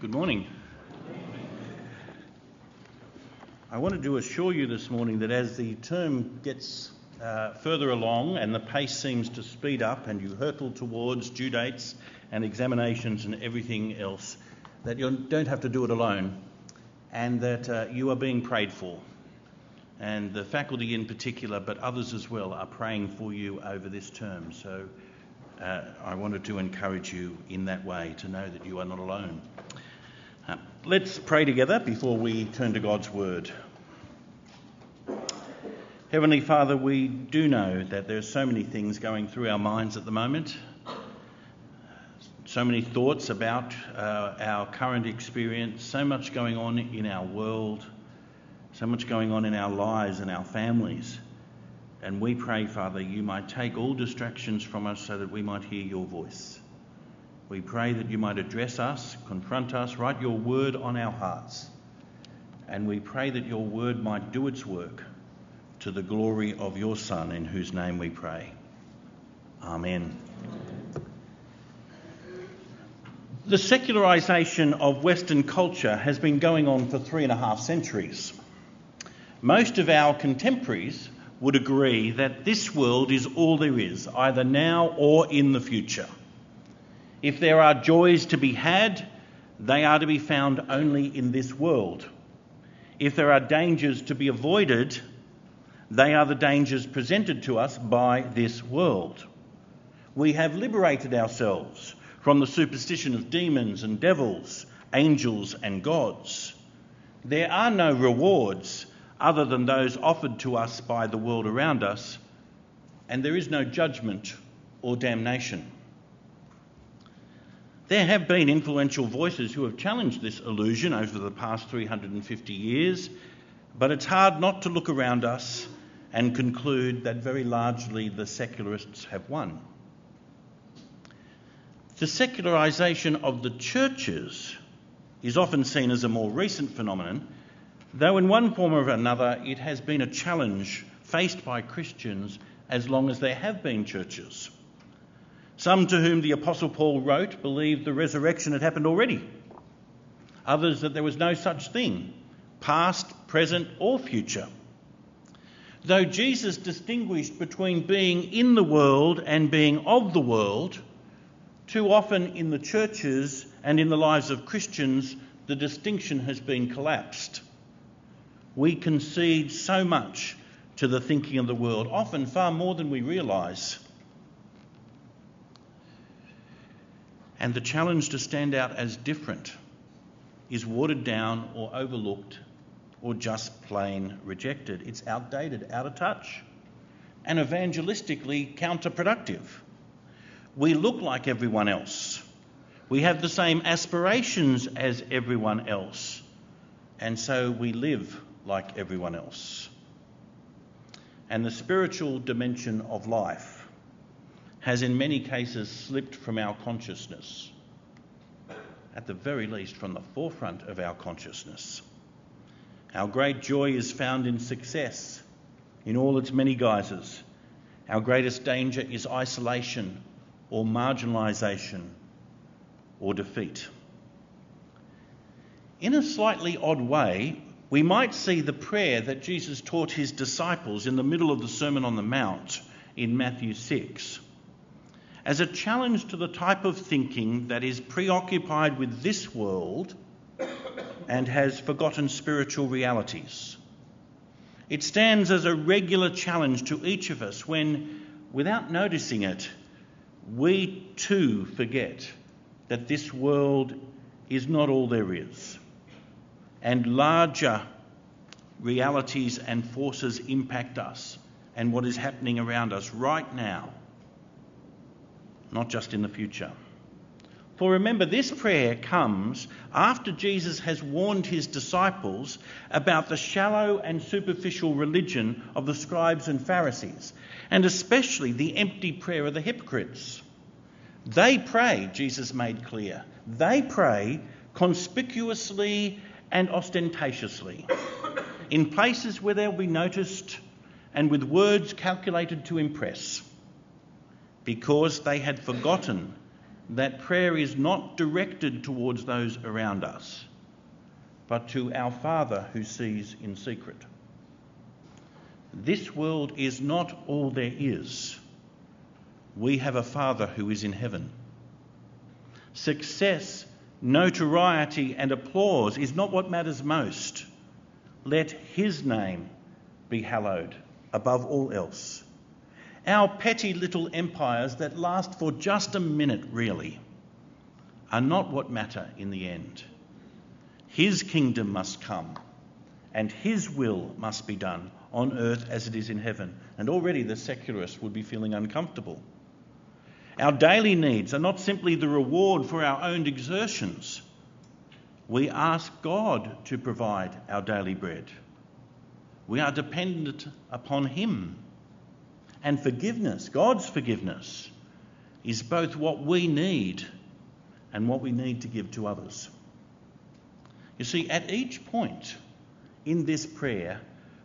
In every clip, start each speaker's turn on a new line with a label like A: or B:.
A: Good morning. I wanted to assure you this morning that as the term gets uh, further along and the pace seems to speed up and you hurtle towards due dates and examinations and everything else, that you don't have to do it alone and that uh, you are being prayed for. And the faculty in particular, but others as well, are praying for you over this term. So uh, I wanted to encourage you in that way to know that you are not alone. Let's pray together before we turn to God's Word. Heavenly Father, we do know that there are so many things going through our minds at the moment, so many thoughts about uh, our current experience, so much going on in our world, so much going on in our lives and our families. And we pray, Father, you might take all distractions from us so that we might hear your voice. We pray that you might address us, confront us, write your word on our hearts. And we pray that your word might do its work to the glory of your Son, in whose name we pray. Amen. The secularisation of Western culture has been going on for three and a half centuries. Most of our contemporaries would agree that this world is all there is, either now or in the future. If there are joys to be had, they are to be found only in this world. If there are dangers to be avoided, they are the dangers presented to us by this world. We have liberated ourselves from the superstition of demons and devils, angels and gods. There are no rewards other than those offered to us by the world around us, and there is no judgment or damnation. There have been influential voices who have challenged this illusion over the past 350 years, but it's hard not to look around us and conclude that very largely the secularists have won. The secularisation of the churches is often seen as a more recent phenomenon, though in one form or another it has been a challenge faced by Christians as long as there have been churches. Some to whom the Apostle Paul wrote believed the resurrection had happened already. Others that there was no such thing, past, present, or future. Though Jesus distinguished between being in the world and being of the world, too often in the churches and in the lives of Christians, the distinction has been collapsed. We concede so much to the thinking of the world, often far more than we realise. And the challenge to stand out as different is watered down or overlooked or just plain rejected. It's outdated, out of touch, and evangelistically counterproductive. We look like everyone else. We have the same aspirations as everyone else, and so we live like everyone else. And the spiritual dimension of life has in many cases slipped from our consciousness, at the very least from the forefront of our consciousness. Our great joy is found in success in all its many guises. Our greatest danger is isolation or marginalisation or defeat. In a slightly odd way, we might see the prayer that Jesus taught his disciples in the middle of the Sermon on the Mount in Matthew 6 as a challenge to the type of thinking that is preoccupied with this world and has forgotten spiritual realities. It stands as a regular challenge to each of us when, without noticing it, we too forget that this world is not all there is, and larger realities and forces impact us and what is happening around us right now not just in the future. For remember, this prayer comes after Jesus has warned his disciples about the shallow and superficial religion of the scribes and Pharisees, and especially the empty prayer of the hypocrites. They pray, Jesus made clear, they pray conspicuously and ostentatiously, in places where they'll be noticed and with words calculated to impress because they had forgotten that prayer is not directed towards those around us, but to our Father who sees in secret. This world is not all there is. We have a Father who is in heaven. Success, notoriety, and applause is not what matters most. Let His name be hallowed above all else. Our petty little empires that last for just a minute, really, are not what matter in the end. His kingdom must come, and His will must be done on earth as it is in heaven. And already the secularists would be feeling uncomfortable. Our daily needs are not simply the reward for our own exertions. We ask God to provide our daily bread. We are dependent upon Him and forgiveness, God's forgiveness, is both what we need and what we need to give to others. You see, at each point in this prayer,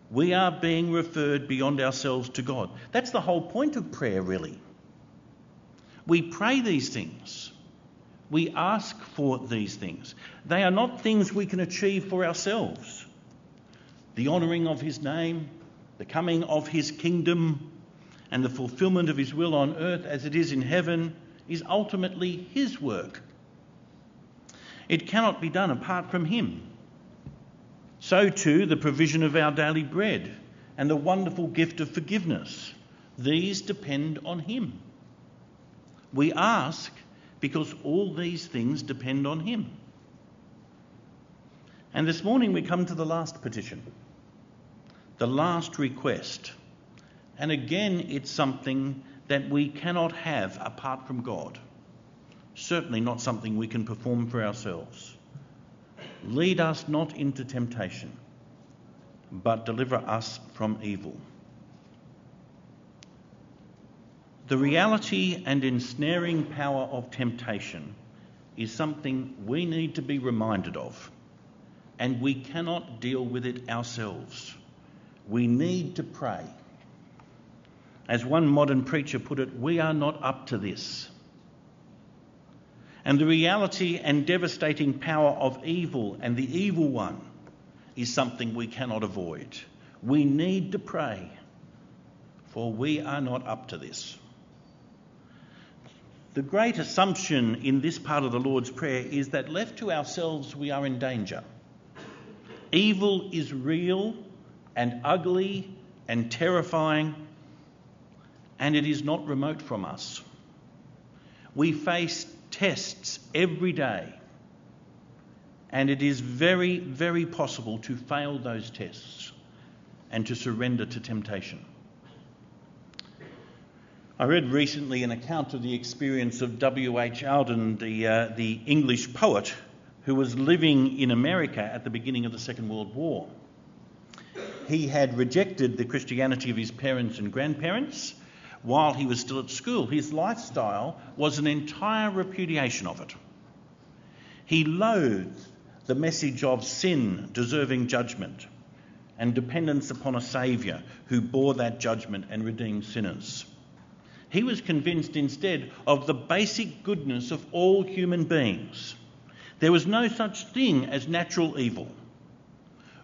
A: we are being referred beyond ourselves to God. That's the whole point of prayer, really. We pray these things. We ask for these things. They are not things we can achieve for ourselves. The honouring of His name, the coming of His kingdom, and the fulfillment of his will on earth as it is in heaven is ultimately his work. It cannot be done apart from him. So, too, the provision of our daily bread and the wonderful gift of forgiveness. These depend on him. We ask because all these things depend on him. And this morning we come to the last petition, the last request and again, it's something that we cannot have apart from God. Certainly not something we can perform for ourselves. Lead us not into temptation, but deliver us from evil. The reality and ensnaring power of temptation is something we need to be reminded of, and we cannot deal with it ourselves. We need to pray. As one modern preacher put it, we are not up to this. And the reality and devastating power of evil and the evil one is something we cannot avoid. We need to pray, for we are not up to this. The great assumption in this part of the Lord's Prayer is that left to ourselves, we are in danger. Evil is real and ugly and terrifying and it is not remote from us. We face tests every day, and it is very, very possible to fail those tests and to surrender to temptation. I read recently an account of the experience of W.H. Auden, the, uh, the English poet who was living in America at the beginning of the Second World War. He had rejected the Christianity of his parents and grandparents while he was still at school. His lifestyle was an entire repudiation of it. He loathed the message of sin deserving judgment and dependence upon a Saviour who bore that judgment and redeemed sinners. He was convinced instead of the basic goodness of all human beings. There was no such thing as natural evil,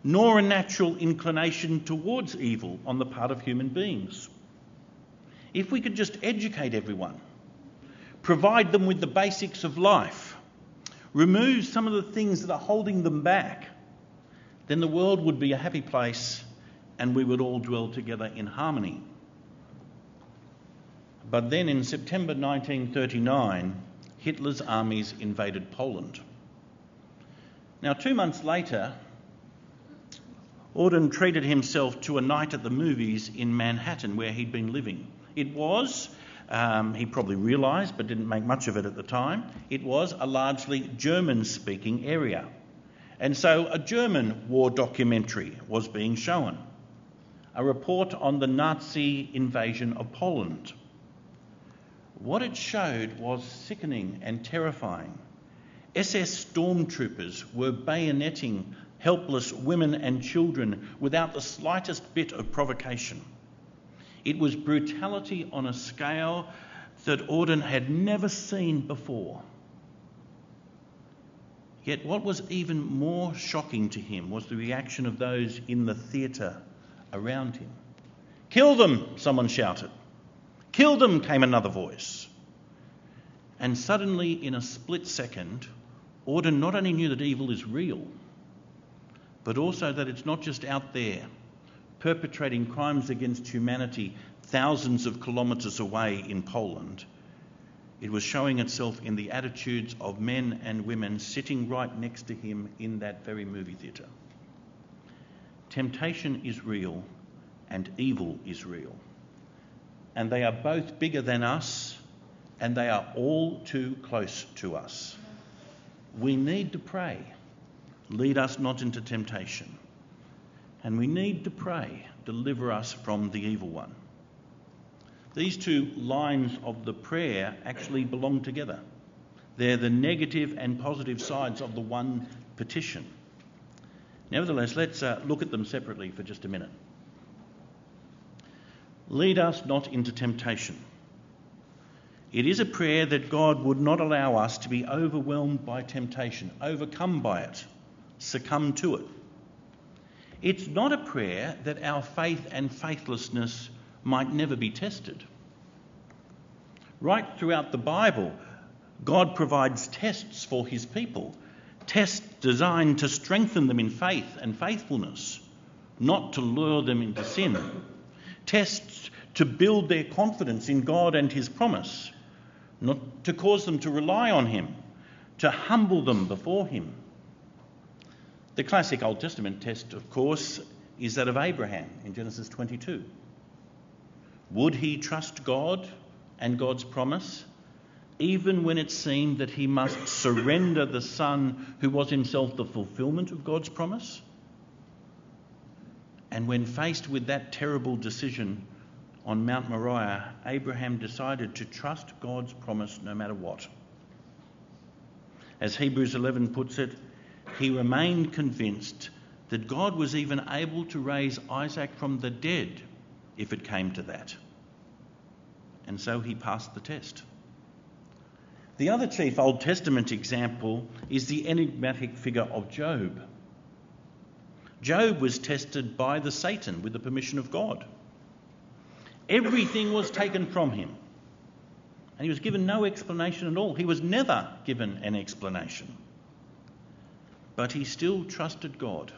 A: nor a natural inclination towards evil on the part of human beings. If we could just educate everyone, provide them with the basics of life, remove some of the things that are holding them back, then the world would be a happy place and we would all dwell together in harmony. But then in September 1939, Hitler's armies invaded Poland. Now, two months later, Auden treated himself to a night at the movies in Manhattan where he'd been living. It was, um, he probably realised but didn't make much of it at the time, it was a largely German speaking area. And so a German war documentary was being shown a report on the Nazi invasion of Poland. What it showed was sickening and terrifying. SS stormtroopers were bayoneting helpless women and children without the slightest bit of provocation. It was brutality on a scale that Auden had never seen before. Yet, what was even more shocking to him was the reaction of those in the theatre around him. Kill them, someone shouted. Kill them, came another voice. And suddenly, in a split second, Auden not only knew that evil is real, but also that it's not just out there perpetrating crimes against humanity thousands of kilometres away in Poland. It was showing itself in the attitudes of men and women sitting right next to him in that very movie theatre. Temptation is real and evil is real. And they are both bigger than us and they are all too close to us. We need to pray, lead us not into temptation. And we need to pray, deliver us from the evil one. These two lines of the prayer actually belong together. They're the negative and positive sides of the one petition. Nevertheless, let's uh, look at them separately for just a minute. Lead us not into temptation. It is a prayer that God would not allow us to be overwhelmed by temptation, overcome by it, succumb to it. It's not a prayer that our faith and faithlessness might never be tested. Right throughout the Bible, God provides tests for his people, tests designed to strengthen them in faith and faithfulness, not to lure them into sin, tests to build their confidence in God and his promise, not to cause them to rely on him, to humble them before him. The classic Old Testament test, of course, is that of Abraham in Genesis 22. Would he trust God and God's promise, even when it seemed that he must surrender the son who was himself the fulfillment of God's promise? And when faced with that terrible decision on Mount Moriah, Abraham decided to trust God's promise no matter what. As Hebrews 11 puts it, he remained convinced that God was even able to raise Isaac from the dead if it came to that. And so he passed the test. The other chief Old Testament example is the enigmatic figure of Job. Job was tested by the Satan with the permission of God. Everything was taken from him. And he was given no explanation at all. He was never given an explanation. But he still trusted God.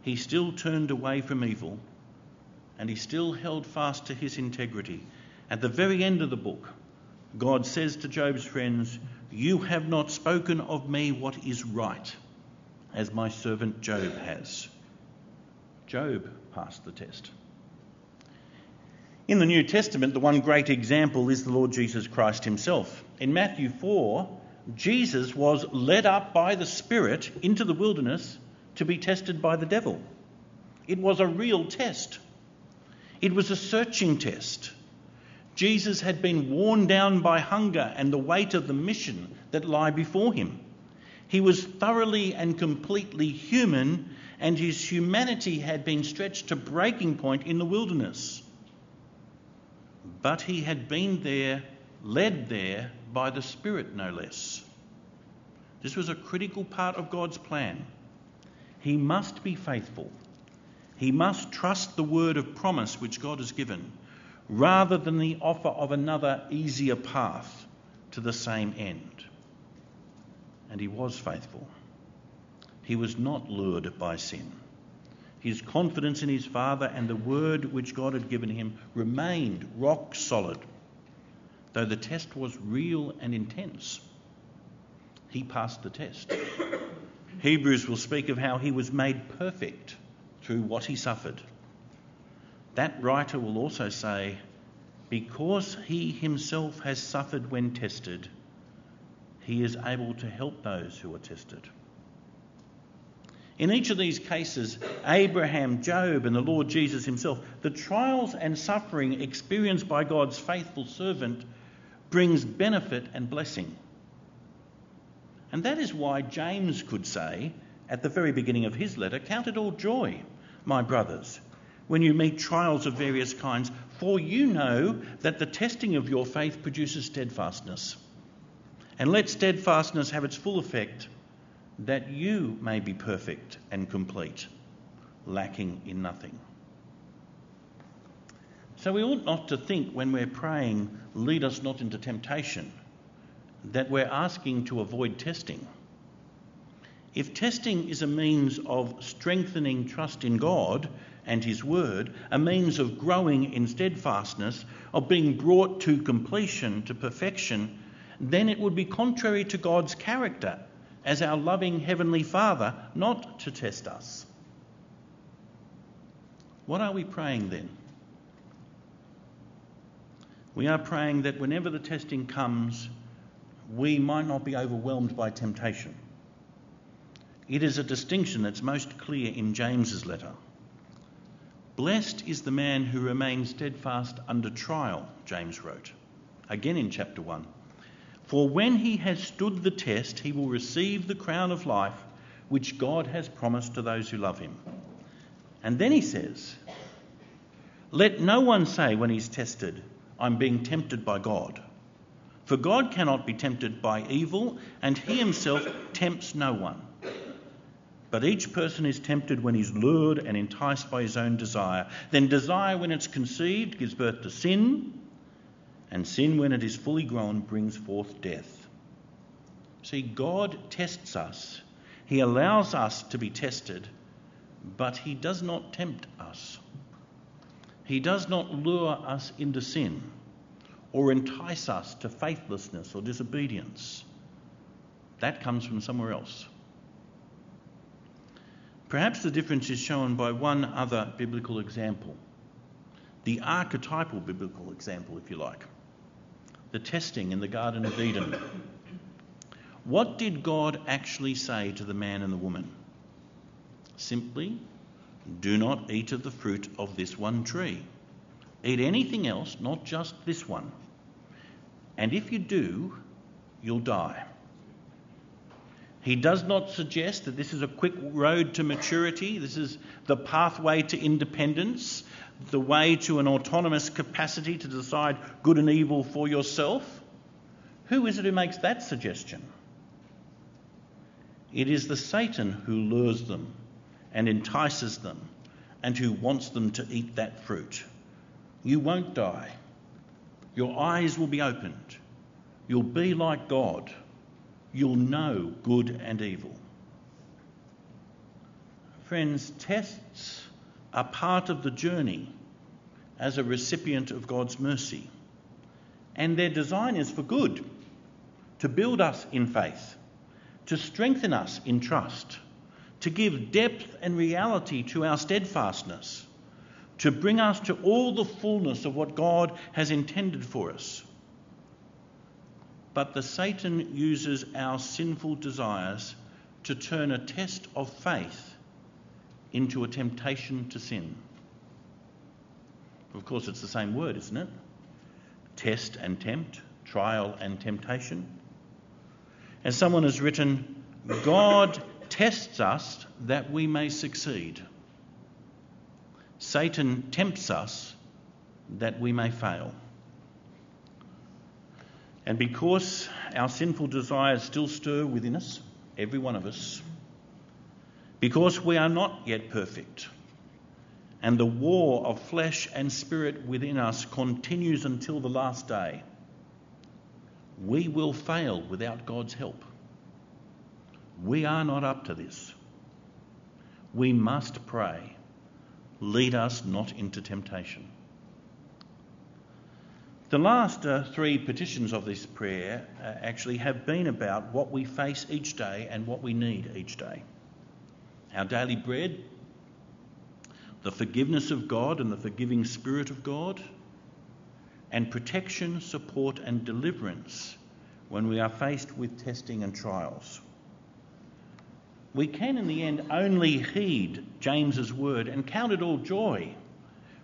A: He still turned away from evil and he still held fast to his integrity. At the very end of the book, God says to Job's friends, You have not spoken of me what is right, as my servant Job has. Job passed the test. In the New Testament, the one great example is the Lord Jesus Christ himself. In Matthew 4, Jesus was led up by the Spirit into the wilderness to be tested by the devil. It was a real test. It was a searching test. Jesus had been worn down by hunger and the weight of the mission that lie before him. He was thoroughly and completely human, and his humanity had been stretched to breaking point in the wilderness. But he had been there, led there by the Spirit, no less. This was a critical part of God's plan. He must be faithful he must trust the word of promise which God has given rather than the offer of another easier path to the same end. And he was faithful. He was not lured by sin. His confidence in his Father and the word which God had given him remained rock solid, though the test was real and intense. He passed the test. Hebrews will speak of how he was made perfect through what he suffered. That writer will also say, because he himself has suffered when tested, he is able to help those who are tested. In each of these cases, Abraham, Job, and the Lord Jesus himself, the trials and suffering experienced by God's faithful servant brings benefit and blessing. And that is why James could say at the very beginning of his letter, Count it all joy my brothers, when you meet trials of various kinds, For you know that the testing of your faith produces steadfastness. And let steadfastness have its full effect, that you may be perfect and complete, lacking in nothing. So we ought not to think when we're praying, lead us not into temptation, that we're asking to avoid testing. If testing is a means of strengthening trust in God and His Word, a means of growing in steadfastness, of being brought to completion, to perfection, then it would be contrary to God's character as our loving Heavenly Father not to test us. What are we praying then? We are praying that whenever the testing comes, we might not be overwhelmed by temptation. It is a distinction that's most clear in James's letter. Blessed is the man who remains steadfast under trial, James wrote, again in chapter 1. For when he has stood the test, he will receive the crown of life which God has promised to those who love him. And then he says, Let no one say when he's tested, I'm being tempted by God. For God cannot be tempted by evil, and he himself tempts no one. But each person is tempted when he's lured and enticed by his own desire. Then desire, when it's conceived, gives birth to sin, and sin, when it is fully grown, brings forth death. See, God tests us, He allows us to be tested, but He does not tempt us. He does not lure us into sin or entice us to faithlessness or disobedience. That comes from somewhere else. Perhaps the difference is shown by one other biblical example, the archetypal biblical example, if you like, the testing in the Garden of Eden. What did God actually say to the man and the woman? Simply, do not eat of the fruit of this one tree. Eat anything else, not just this one. And if you do, you'll die. He does not suggest that this is a quick road to maturity. This is the pathway to independence, the way to an autonomous capacity to decide good and evil for yourself. Who is it who makes that suggestion? It is the Satan who lures them and entices them and who wants them to eat that fruit. You won't die. Your eyes will be opened. You'll be like God you'll know good and evil. Friends, tests are part of the journey as a recipient of God's mercy. And their design is for good, to build us in faith, to strengthen us in trust, to give depth and reality to our steadfastness, to bring us to all the fullness of what God has intended for us but the Satan uses our sinful desires to turn a test of faith into a temptation to sin. Of course, it's the same word, isn't it? Test and tempt, trial and temptation. As someone has written, God tests us that we may succeed. Satan tempts us that we may fail. And because our sinful desires still stir within us, every one of us, because we are not yet perfect, and the war of flesh and spirit within us continues until the last day, we will fail without God's help. We are not up to this. We must pray, lead us not into temptation. The last uh, three petitions of this prayer uh, actually have been about what we face each day and what we need each day. Our daily bread, the forgiveness of God and the forgiving Spirit of God, and protection, support, and deliverance when we are faced with testing and trials. We can, in the end, only heed James's word and count it all joy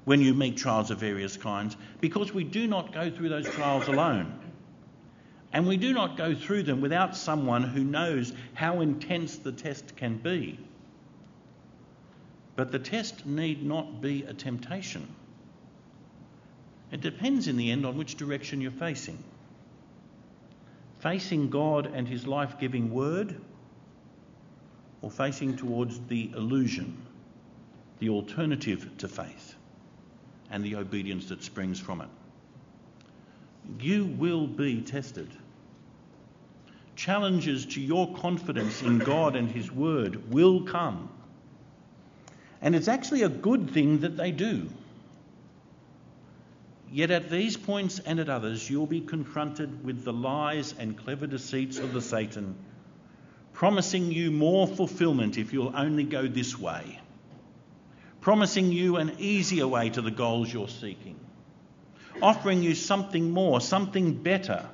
A: when you meet trials of various kinds because we do not go through those trials alone. And we do not go through them without someone who knows how intense the test can be. But the test need not be a temptation. It depends in the end on which direction you're facing. Facing God and His life giving word, or facing towards the illusion, the alternative to faith, and the obedience that springs from it. You will be tested. Challenges to your confidence in God and His Word will come. And it's actually a good thing that they do. Yet at these points and at others, you'll be confronted with the lies and clever deceits of the Satan, promising you more fulfillment if you'll only go this way, promising you an easier way to the goals you're seeking, offering you something more, something better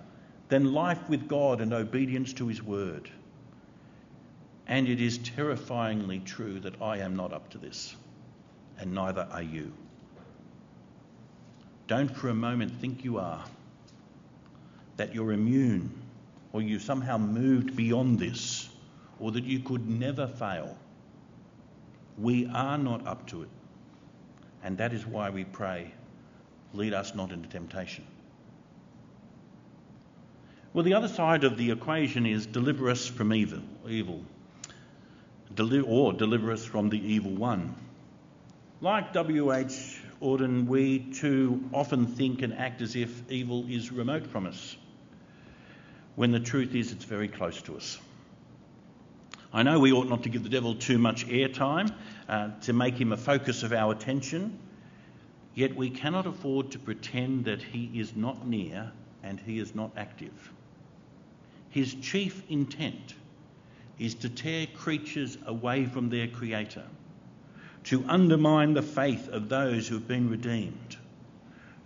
A: than life with God and obedience to His word. And it is terrifyingly true that I am not up to this, and neither are you. Don't for a moment think you are, that you're immune, or you somehow moved beyond this, or that you could never fail. We are not up to it. And that is why we pray, lead us not into temptation. Well, the other side of the equation is deliver us from evil, evil, or deliver us from the evil one. Like W.H. Auden, we too often think and act as if evil is remote from us, when the truth is it's very close to us. I know we ought not to give the devil too much airtime uh, to make him a focus of our attention, yet we cannot afford to pretend that he is not near and he is not active. His chief intent is to tear creatures away from their Creator to undermine the faith of those who have been redeemed,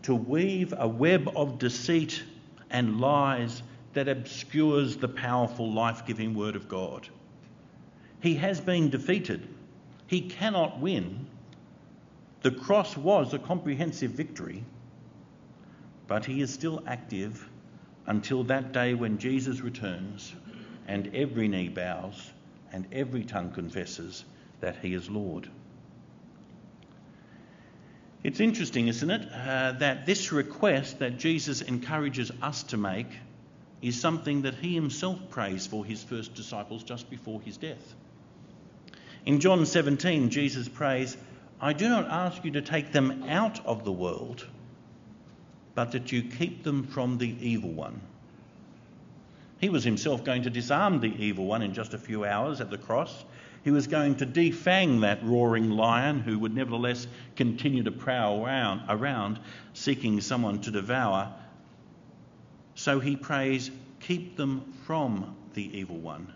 A: to weave a web of deceit and lies that obscures the powerful, life giving Word of God. He has been defeated. He cannot win. The cross was a comprehensive victory, but he is still active until that day when Jesus returns and every knee bows and every tongue confesses that he is Lord. It's interesting, isn't it, uh, that this request that Jesus encourages us to make is something that he himself prays for his first disciples just before his death. In John 17, Jesus prays, I do not ask you to take them out of the world, but that you keep them from the evil one. He was himself going to disarm the evil one in just a few hours at the cross he was going to defang that roaring lion who would nevertheless continue to prowl around, around seeking someone to devour. So he prays, Keep them from the evil one.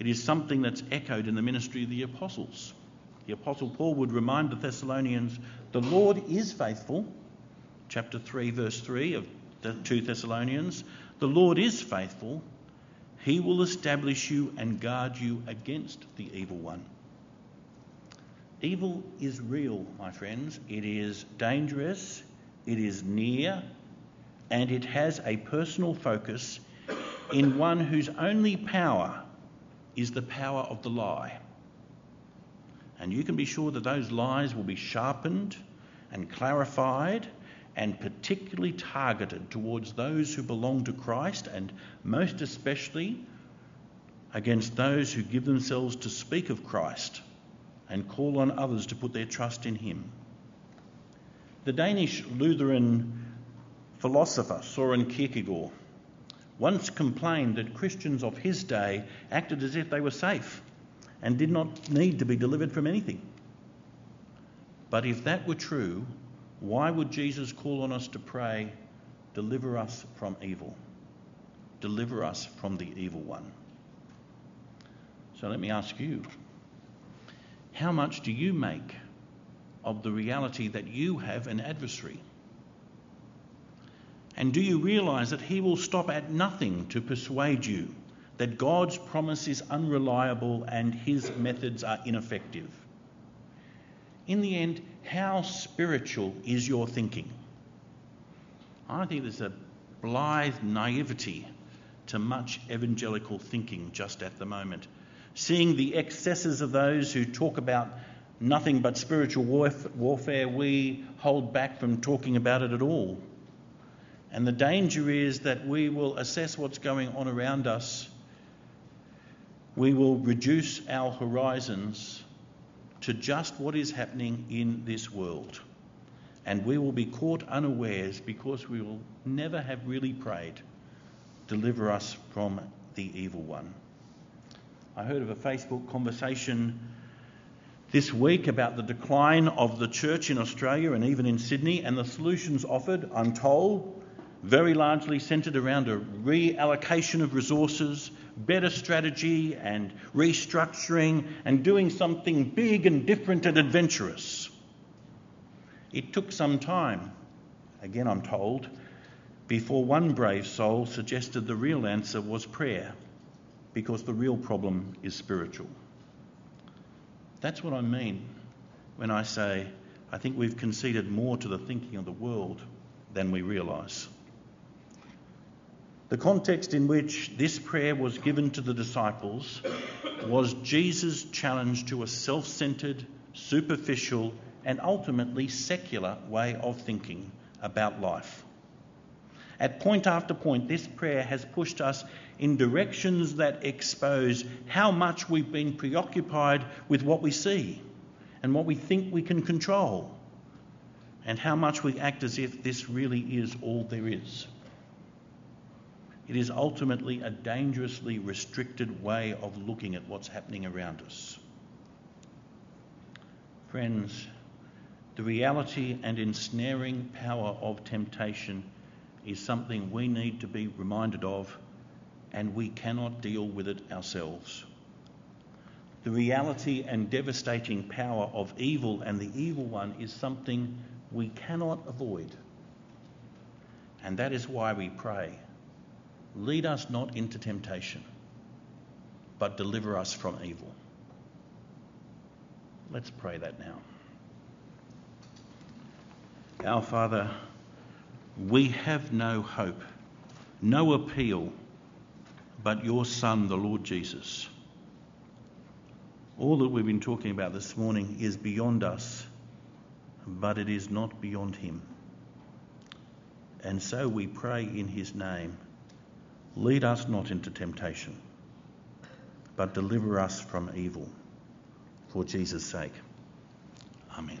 A: It is something that's echoed in the ministry of the apostles. The apostle Paul would remind the Thessalonians, The Lord is faithful. Chapter 3, verse 3 of the 2 Thessalonians. The Lord is faithful he will establish you and guard you against the evil one. Evil is real, my friends. It is dangerous, it is near, and it has a personal focus in one whose only power is the power of the lie. And you can be sure that those lies will be sharpened and clarified and particularly targeted towards those who belong to Christ and most especially against those who give themselves to speak of Christ and call on others to put their trust in Him. The Danish Lutheran philosopher Soren Kierkegaard once complained that Christians of his day acted as if they were safe and did not need to be delivered from anything. But if that were true, why would Jesus call on us to pray, Deliver us from evil? Deliver us from the evil one. So let me ask you how much do you make of the reality that you have an adversary? And do you realize that he will stop at nothing to persuade you that God's promise is unreliable and his methods are ineffective? In the end, how spiritual is your thinking? I think there's a blithe naivety to much evangelical thinking just at the moment. Seeing the excesses of those who talk about nothing but spiritual warfare, we hold back from talking about it at all. And the danger is that we will assess what's going on around us. We will reduce our horizons to just what is happening in this world. And we will be caught unawares because we will never have really prayed, deliver us from the evil one. I heard of a Facebook conversation this week about the decline of the church in Australia and even in Sydney, and the solutions offered, I'm told, very largely centred around a reallocation of resources, better strategy and restructuring, and doing something big and different and adventurous. It took some time, again I'm told, before one brave soul suggested the real answer was prayer, because the real problem is spiritual. That's what I mean when I say I think we've conceded more to the thinking of the world than we realise. The context in which this prayer was given to the disciples was Jesus' challenge to a self centred, superficial, and ultimately secular way of thinking about life. At point after point, this prayer has pushed us in directions that expose how much we've been preoccupied with what we see and what we think we can control, and how much we act as if this really is all there is. It is ultimately a dangerously restricted way of looking at what's happening around us. Friends, the reality and ensnaring power of temptation is something we need to be reminded of and we cannot deal with it ourselves. The reality and devastating power of evil and the evil one is something we cannot avoid. And that is why we pray lead us not into temptation, but deliver us from evil. Let's pray that now. Our Father, we have no hope, no appeal but your Son, the Lord Jesus. All that we've been talking about this morning is beyond us, but it is not beyond Him. And so we pray in His name lead us not into temptation, but deliver us from evil. For Jesus' sake. Amen.